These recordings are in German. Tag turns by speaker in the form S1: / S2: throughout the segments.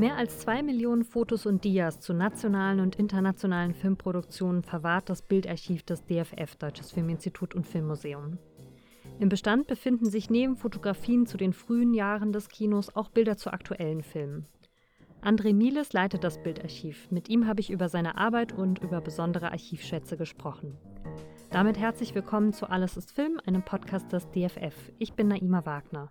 S1: Mehr als zwei Millionen Fotos und Dias zu nationalen und internationalen Filmproduktionen verwahrt das Bildarchiv des DFF, Deutsches Filminstitut und Filmmuseum. Im Bestand befinden sich neben Fotografien zu den frühen Jahren des Kinos auch Bilder zu aktuellen Filmen. André Mieles leitet das Bildarchiv. Mit ihm habe ich über seine Arbeit und über besondere Archivschätze gesprochen. Damit herzlich willkommen zu Alles ist Film, einem Podcast des DFF. Ich bin Naima Wagner.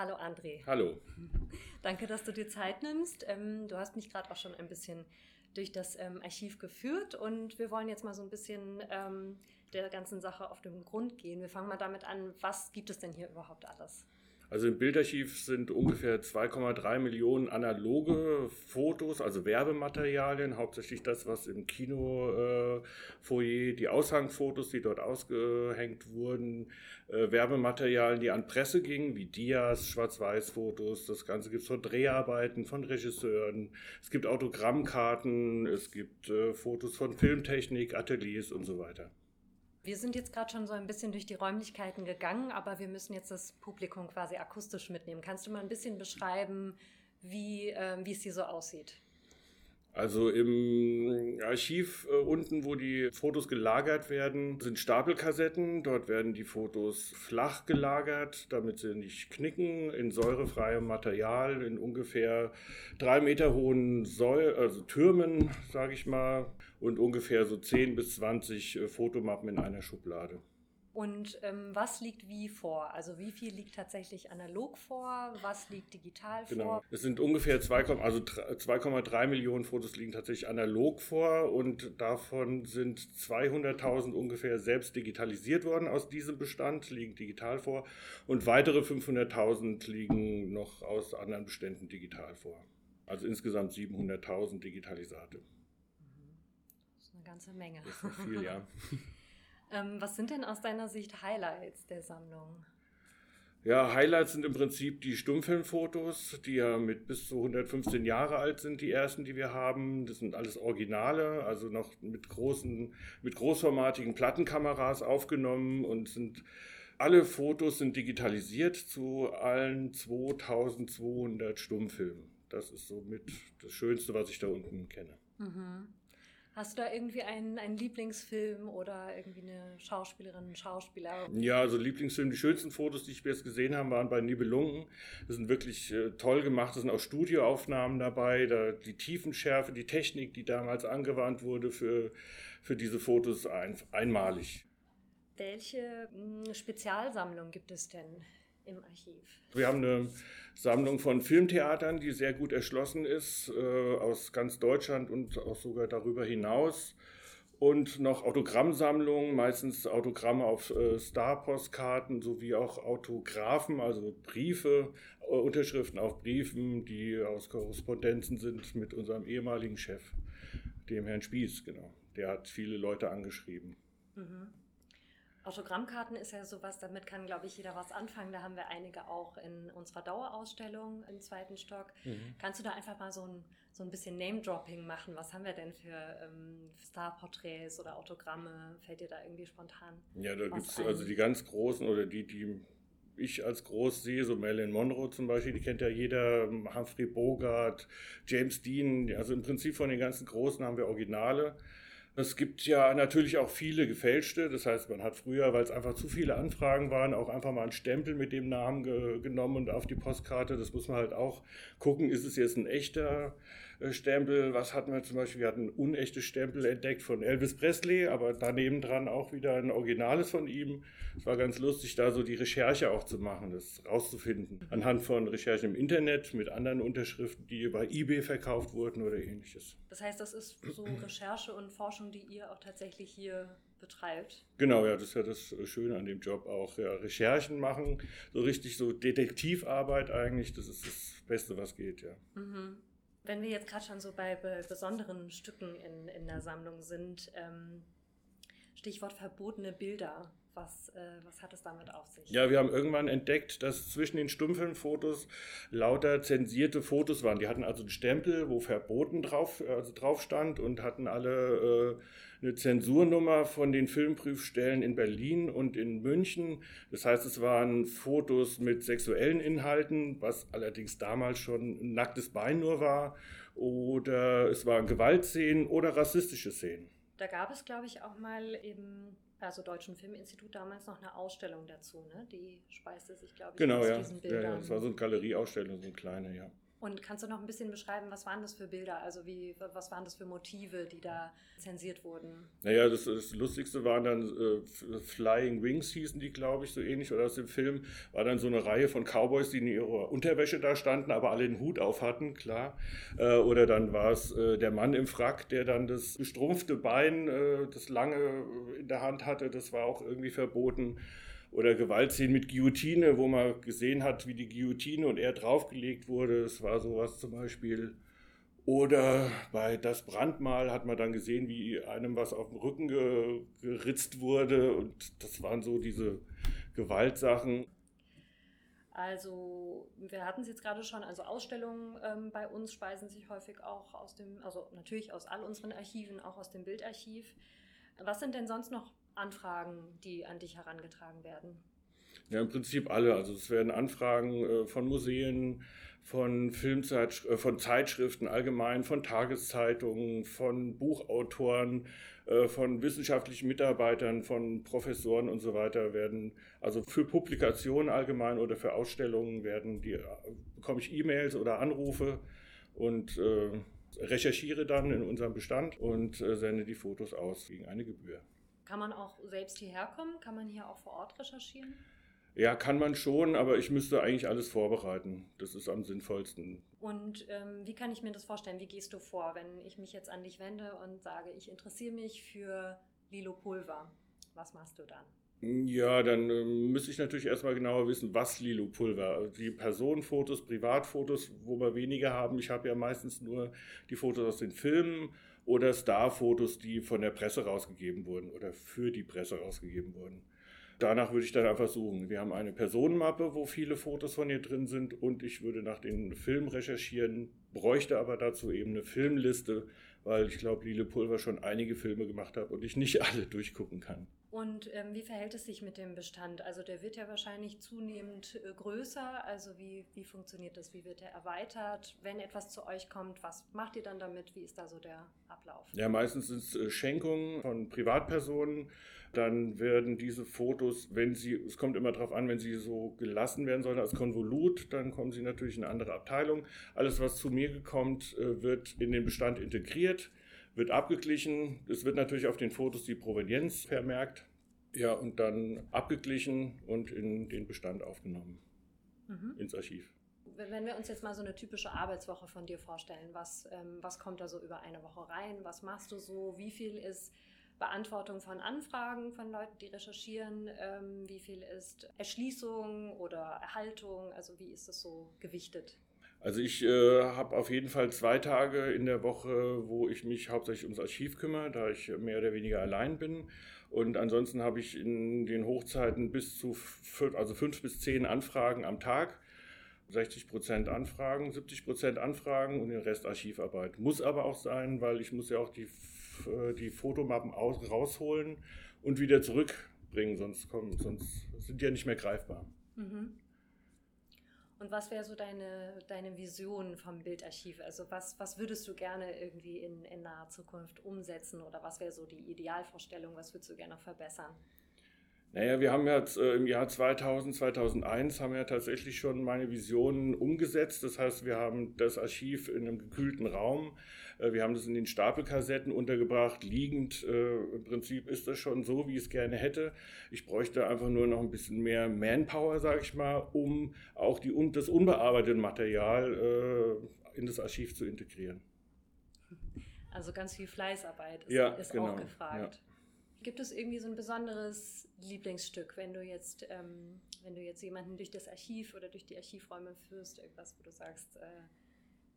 S1: Hallo André.
S2: Hallo.
S1: Danke, dass du dir Zeit nimmst. Ähm, du hast mich gerade auch schon ein bisschen durch das ähm, Archiv geführt und wir wollen jetzt mal so ein bisschen ähm, der ganzen Sache auf den Grund gehen. Wir fangen mal damit an, was gibt es denn hier überhaupt alles?
S2: Also im Bildarchiv sind ungefähr 2,3 Millionen analoge Fotos, also Werbematerialien, hauptsächlich das, was im Kinofoyer, äh, die Aushangfotos, die dort ausgehängt wurden, äh, Werbematerialien, die an Presse gingen, wie Dias, Schwarz-Weiß-Fotos. Das Ganze gibt es von Dreharbeiten, von Regisseuren. Es gibt Autogrammkarten, es gibt äh, Fotos von Filmtechnik, Ateliers und so weiter.
S1: Wir sind jetzt gerade schon so ein bisschen durch die Räumlichkeiten gegangen, aber wir müssen jetzt das Publikum quasi akustisch mitnehmen. Kannst du mal ein bisschen beschreiben, wie, äh, wie es hier so aussieht?
S2: Also im Archiv äh, unten, wo die Fotos gelagert werden, sind Stapelkassetten. Dort werden die Fotos flach gelagert, damit sie nicht knicken, in säurefreiem Material, in ungefähr drei Meter hohen Säul also Türmen, sage ich mal, und ungefähr so 10 bis 20 äh, Fotomappen in einer Schublade.
S1: Und ähm, was liegt wie vor? Also wie viel liegt tatsächlich analog vor? Was liegt digital
S2: genau.
S1: vor?
S2: Es sind ungefähr 2,3 also 2,3 Millionen Fotos liegen tatsächlich analog vor und davon sind 200.000 ungefähr selbst digitalisiert worden aus diesem Bestand, liegen digital vor und weitere 500.000 liegen noch aus anderen Beständen digital vor. Also insgesamt 700.000 Digitalisate.
S1: Mhm. Das ist eine ganze Menge.
S2: Das ist viel, ja.
S1: Ähm, was sind denn aus deiner Sicht Highlights der Sammlung?
S2: Ja, Highlights sind im Prinzip die Stummfilmfotos, die ja mit bis zu 115 Jahre alt sind, die ersten, die wir haben. Das sind alles Originale, also noch mit großen, mit großformatigen Plattenkameras aufgenommen und sind, alle Fotos sind digitalisiert zu allen 2200 Stummfilmen. Das ist somit das Schönste, was ich da unten kenne.
S1: Mhm. Hast du da irgendwie einen, einen Lieblingsfilm oder irgendwie eine Schauspielerin, einen Schauspieler?
S2: Ja, also Lieblingsfilm, die schönsten Fotos, die ich bis jetzt gesehen habe, waren bei Nibelungen. Das sind wirklich äh, toll gemacht, das sind auch Studioaufnahmen dabei, da die Tiefenschärfe, die Technik, die damals angewandt wurde für, für diese Fotos, ein, einmalig.
S1: Welche hm, Spezialsammlung gibt es denn im Archiv?
S2: Wir haben eine Sammlung von Filmtheatern, die sehr gut erschlossen ist, äh, aus ganz Deutschland und auch sogar darüber hinaus. Und noch Autogrammsammlungen, meistens Autogramme auf äh, Star-Postkarten sowie auch Autographen, also Briefe, äh, Unterschriften auf Briefen, die aus Korrespondenzen sind mit unserem ehemaligen Chef, dem Herrn Spieß, genau. Der hat viele Leute angeschrieben.
S1: Mhm. Autogrammkarten ist ja sowas, damit kann, glaube ich, jeder was anfangen. Da haben wir einige auch in unserer Dauerausstellung im zweiten Stock. Mhm. Kannst du da einfach mal so ein, so ein bisschen Name-Dropping machen? Was haben wir denn für ähm, Star-Porträts oder Autogramme? Fällt dir da irgendwie spontan?
S2: Ja, da gibt es also die ganz großen oder die, die ich als groß sehe, so Marilyn Monroe zum Beispiel, die kennt ja jeder, Humphrey Bogart, James Dean, also im Prinzip von den ganzen Großen haben wir Originale. Es gibt ja natürlich auch viele gefälschte. Das heißt, man hat früher, weil es einfach zu viele Anfragen waren, auch einfach mal einen Stempel mit dem Namen ge genommen und auf die Postkarte. Das muss man halt auch gucken. Ist es jetzt ein echter Stempel? Was hatten wir zum Beispiel? Wir hatten ein unechtes Stempel entdeckt von Elvis Presley, aber daneben dran auch wieder ein Originales von ihm. Es war ganz lustig, da so die Recherche auch zu machen, das rauszufinden. Anhand von Recherchen im Internet mit anderen Unterschriften, die über eBay verkauft wurden oder ähnliches.
S1: Das heißt, das ist so Recherche und Forschung Forschung, die ihr auch tatsächlich hier betreibt.
S2: Genau, ja, das ist ja das Schöne an dem Job auch. Ja, Recherchen machen, so richtig so Detektivarbeit eigentlich, das ist das Beste, was geht, ja.
S1: Mhm. Wenn wir jetzt gerade schon so bei besonderen Stücken in, in der Sammlung sind, ähm, Stichwort verbotene Bilder. Was, äh, was hat es damit auf sich?
S2: Ja, wir haben irgendwann entdeckt, dass zwischen den Stummfilmfotos lauter zensierte Fotos waren. Die hatten also einen Stempel, wo verboten drauf, also drauf stand und hatten alle äh, eine Zensurnummer von den Filmprüfstellen in Berlin und in München. Das heißt, es waren Fotos mit sexuellen Inhalten, was allerdings damals schon ein nacktes Bein nur war. Oder es waren Gewaltszenen oder rassistische Szenen.
S1: Da gab es, glaube ich, auch mal im also Deutschen Filminstitut damals noch eine Ausstellung dazu, ne? Die speiste sich, glaube ich,
S2: genau, aus ja. diesen Bildern. Genau, ja, das war so eine Galerieausstellung, so eine kleine, ja.
S1: Und kannst du noch ein bisschen beschreiben, was waren das für Bilder? Also wie, was waren das für Motive, die da zensiert wurden?
S2: Naja, das, das Lustigste waren dann äh, Flying Wings hießen die, glaube ich, so ähnlich. Oder aus dem Film war dann so eine Reihe von Cowboys, die in ihrer Unterwäsche da standen, aber alle den Hut auf hatten, klar. Äh, oder dann war es äh, der Mann im Frack, der dann das gestrumpfte Bein, äh, das lange in der Hand hatte. Das war auch irgendwie verboten oder Gewaltszenen mit Guillotine, wo man gesehen hat, wie die Guillotine und er draufgelegt wurde. Das war sowas zum Beispiel. Oder bei Das Brandmal hat man dann gesehen, wie einem was auf dem Rücken ge geritzt wurde. Und das waren so diese Gewaltsachen.
S1: Also, wir hatten es jetzt gerade schon, also Ausstellungen ähm, bei uns speisen sich häufig auch aus dem, also natürlich aus all unseren Archiven, auch aus dem Bildarchiv. Was sind denn sonst noch Anfragen, die an dich herangetragen werden?
S2: Ja, im Prinzip alle. Also es werden Anfragen äh, von Museen, von Filmzeit, äh, von Zeitschriften allgemein, von Tageszeitungen, von Buchautoren, äh, von wissenschaftlichen Mitarbeitern, von Professoren und so weiter werden, also für Publikationen allgemein oder für Ausstellungen werden die, bekomme ich E-Mails oder Anrufe und äh, recherchiere dann in unserem Bestand und äh, sende die Fotos aus gegen eine Gebühr.
S1: Kann man auch selbst hierher kommen? Kann man hier auch vor Ort recherchieren?
S2: Ja, kann man schon, aber ich müsste eigentlich alles vorbereiten. Das ist am sinnvollsten.
S1: Und ähm, wie kann ich mir das vorstellen? Wie gehst du vor, wenn ich mich jetzt an dich wende und sage, ich interessiere mich für Lilo Pulver? Was machst du dann?
S2: Ja, dann äh, müsste ich natürlich erstmal genauer wissen, was Lilo Pulver. Also die Personenfotos, Privatfotos, wo wir weniger haben. Ich habe ja meistens nur die Fotos aus den Filmen oder Starfotos, die von der Presse rausgegeben wurden oder für die Presse rausgegeben wurden. Danach würde ich dann einfach suchen. Wir haben eine Personenmappe, wo viele Fotos von ihr drin sind und ich würde nach den Filmen recherchieren, bräuchte aber dazu eben eine Filmliste, weil ich glaube, Lile Pulver schon einige Filme gemacht hat und ich nicht alle durchgucken kann.
S1: Und ähm, wie verhält es sich mit dem Bestand? Also der wird ja wahrscheinlich zunehmend äh, größer. Also wie, wie funktioniert das? Wie wird er erweitert? Wenn etwas zu euch kommt, was macht ihr dann damit? Wie ist da so der Ablauf?
S2: Ja, meistens sind es äh, Schenkungen von Privatpersonen. Dann werden diese Fotos, wenn sie, es kommt immer darauf an, wenn sie so gelassen werden sollen als Konvolut, dann kommen sie natürlich in eine andere Abteilung. Alles, was zu mir kommt, äh, wird in den Bestand integriert wird abgeglichen. Es wird natürlich auf den Fotos die Provenienz vermerkt. Ja, und dann abgeglichen und in den Bestand aufgenommen. Mhm. Ins Archiv.
S1: Wenn wir uns jetzt mal so eine typische Arbeitswoche von dir vorstellen, was, ähm, was kommt da so über eine Woche rein? Was machst du so? Wie viel ist Beantwortung von Anfragen von Leuten, die recherchieren? Ähm, wie viel ist Erschließung oder Erhaltung? Also wie ist das so gewichtet?
S2: Also ich äh, habe auf jeden Fall zwei Tage in der Woche, wo ich mich hauptsächlich ums Archiv kümmere, da ich mehr oder weniger allein bin. Und ansonsten habe ich in den Hochzeiten bis zu fünf, also fünf bis zehn Anfragen am Tag. 60 Prozent Anfragen, 70 Prozent Anfragen und den Rest Archivarbeit. Muss aber auch sein, weil ich muss ja auch die, äh, die Fotomappen aus, rausholen und wieder zurückbringen, sonst, kommen, sonst sind die ja nicht mehr greifbar. Mhm.
S1: Und was wäre so deine, deine Vision vom Bildarchiv? Also was, was würdest du gerne irgendwie in, in naher Zukunft umsetzen oder was wäre so die Idealvorstellung? Was würdest du gerne noch verbessern?
S2: Naja, wir haben jetzt äh, im Jahr 2000, 2001 haben wir ja tatsächlich schon meine Visionen umgesetzt. Das heißt, wir haben das Archiv in einem gekühlten Raum. Äh, wir haben das in den Stapelkassetten untergebracht, liegend. Äh, Im Prinzip ist das schon so, wie ich es gerne hätte. Ich bräuchte einfach nur noch ein bisschen mehr Manpower, sage ich mal, um auch die, das unbearbeitete Material in das Archiv zu integrieren.
S1: Also ganz viel Fleißarbeit ist,
S2: ja,
S1: ist
S2: genau,
S1: auch gefragt. Ja. Gibt es irgendwie so ein besonderes Lieblingsstück, wenn du jetzt, ähm, wenn du jetzt jemanden durch das Archiv oder durch die Archivräume führst, irgendwas, wo du sagst, äh,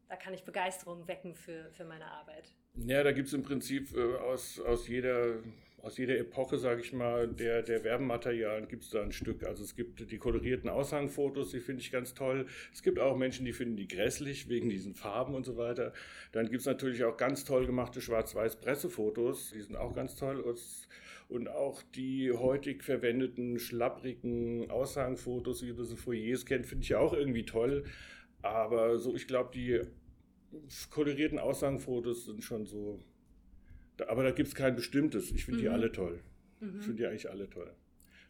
S1: da kann ich Begeisterung wecken für, für meine Arbeit.
S2: Ja, da gibt es im Prinzip äh, aus, aus jeder aus jeder Epoche, sage ich mal, der, der Werbematerialien gibt es da ein Stück. Also es gibt die kolorierten Aushangfotos, die finde ich ganz toll. Es gibt auch Menschen, die finden die grässlich wegen diesen Farben und so weiter. Dann gibt es natürlich auch ganz toll gemachte Schwarz-Weiß-Pressefotos, die sind auch ganz toll. Und auch die heutig verwendeten schlapprigen Aushangfotos, wie man sie Foyers kennt, finde ich auch irgendwie toll. Aber so, ich glaube, die kolorierten Aushangfotos sind schon so aber da gibt es kein bestimmtes. Ich finde mhm. die alle toll. Mhm. Ich finde die eigentlich alle toll.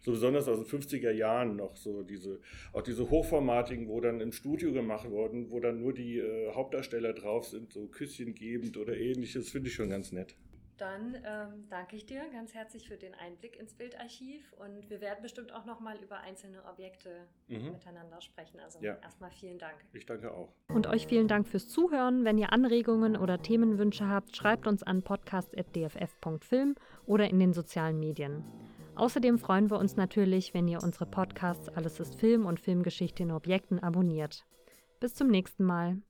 S2: So besonders aus den 50er Jahren noch so diese, auch diese hochformatigen, wo dann im Studio gemacht wurden, wo dann nur die äh, Hauptdarsteller drauf sind, so Küsschen gebend oder ähnliches, finde ich schon ganz nett.
S1: Dann ähm, danke ich dir ganz herzlich für den Einblick ins Bildarchiv und wir werden bestimmt auch noch mal über einzelne Objekte mhm. miteinander sprechen. Also ja. erstmal vielen Dank.
S2: Ich danke auch.
S1: Und euch vielen Dank fürs Zuhören. Wenn ihr Anregungen oder Themenwünsche habt, schreibt uns an podcast.dff.film oder in den sozialen Medien. Außerdem freuen wir uns natürlich, wenn ihr unsere Podcasts Alles ist Film und Filmgeschichte in Objekten abonniert. Bis zum nächsten Mal.